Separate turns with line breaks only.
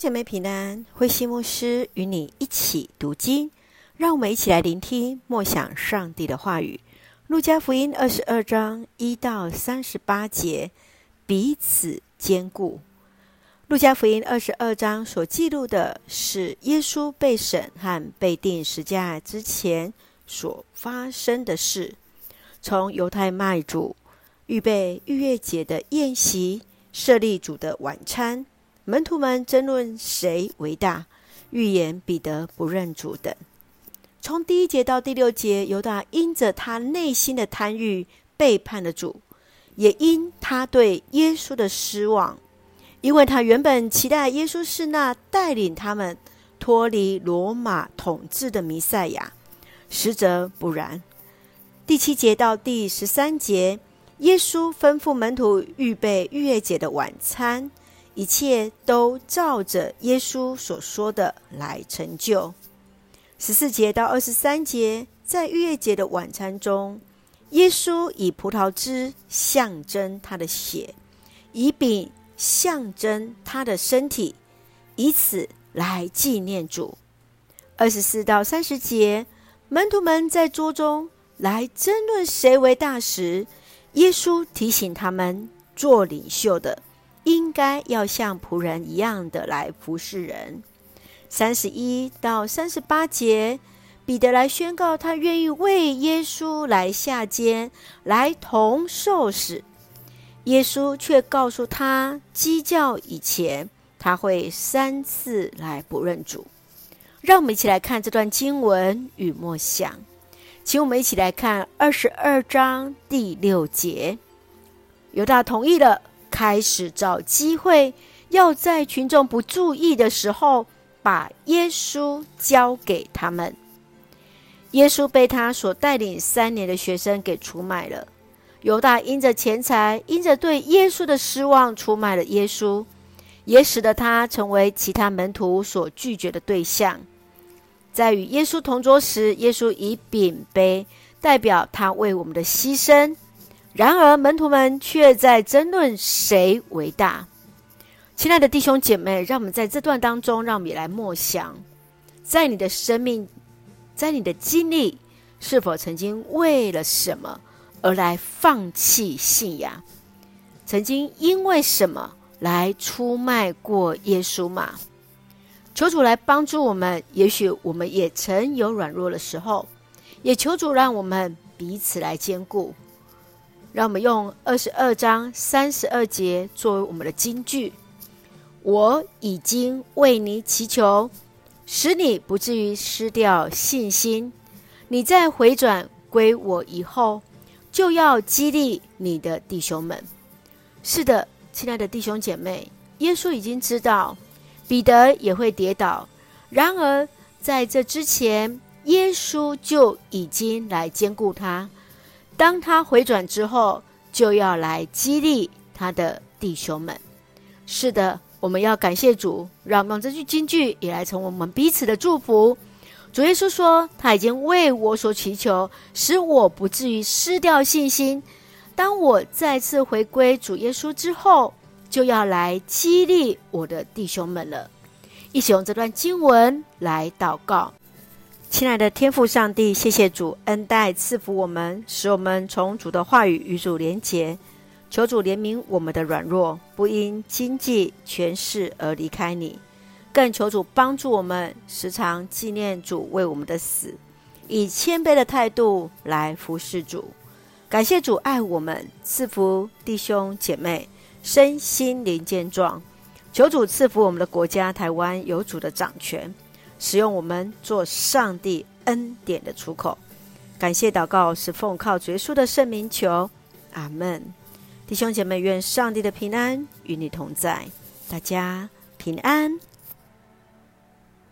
姐妹平安，慧馨牧师与你一起读经，让我们一起来聆听默想上帝的话语。路加福音二十二章一到三十八节，彼此坚固。路加福音二十二章所记录的是耶稣被审和被定十字架之前所发生的事，从犹太卖主预备逾越节的宴席，设立主的晚餐。门徒们争论谁为大，预言彼得不认主等。从第一节到第六节，犹大因着他内心的贪欲背叛了主，也因他对耶稣的失望，因为他原本期待耶稣是那带领他们脱离罗马统治的弥赛亚，实则不然。第七节到第十三节，耶稣吩咐门徒预备逾越节的晚餐。一切都照着耶稣所说的来成就。十四节到二十三节，在逾越节的晚餐中，耶稣以葡萄汁象征他的血，以饼象征他的身体，以此来纪念主。二十四到三十节，门徒们在桌中来争论谁为大时，耶稣提醒他们做领袖的。应该要像仆人一样的来服侍人。三十一到三十八节，彼得来宣告他愿意为耶稣来下监，来同受死。耶稣却告诉他，鸡叫以前，他会三次来不认主。让我们一起来看这段经文与默想，请我们一起来看二十二章第六节，犹大同意了。开始找机会，要在群众不注意的时候，把耶稣交给他们。耶稣被他所带领三年的学生给出卖了。犹大因着钱财，因着对耶稣的失望，出卖了耶稣，也使得他成为其他门徒所拒绝的对象。在与耶稣同桌时，耶稣以饼杯代表他为我们的牺牲。然而，门徒们却在争论谁为大。亲爱的弟兄姐妹，让我们在这段当中，让我们也来默想，在你的生命，在你的经历，是否曾经为了什么而来放弃信仰？曾经因为什么来出卖过耶稣吗？求主来帮助我们。也许我们也曾有软弱的时候，也求主让我们彼此来坚固。让我们用二十二章三十二节作为我们的金句。我已经为你祈求，使你不至于失掉信心。你在回转归我以后，就要激励你的弟兄们。是的，亲爱的弟兄姐妹，耶稣已经知道彼得也会跌倒。然而在这之前，耶稣就已经来兼顾他。当他回转之后，就要来激励他的弟兄们。是的，我们要感谢主，让我们这句金句也来成为我们彼此的祝福。主耶稣说：“他已经为我所祈求，使我不至于失掉信心。当我再次回归主耶稣之后，就要来激励我的弟兄们了。”一起用这段经文来祷告。亲爱的天父上帝，谢谢主恩待赐福我们，使我们从主的话语与主连结。求主怜悯我们的软弱，不因经济权势而离开你；更求主帮助我们，时常纪念主为我们的死，以谦卑的态度来服侍主。感谢主爱我们，赐福弟兄姐妹身心灵健壮。求主赐福我们的国家台湾，有主的掌权。使用我们做上帝恩典的出口，感谢祷告是奉靠耶稣的圣名求，阿门。弟兄姐妹，愿上帝的平安与你同在，大家平安。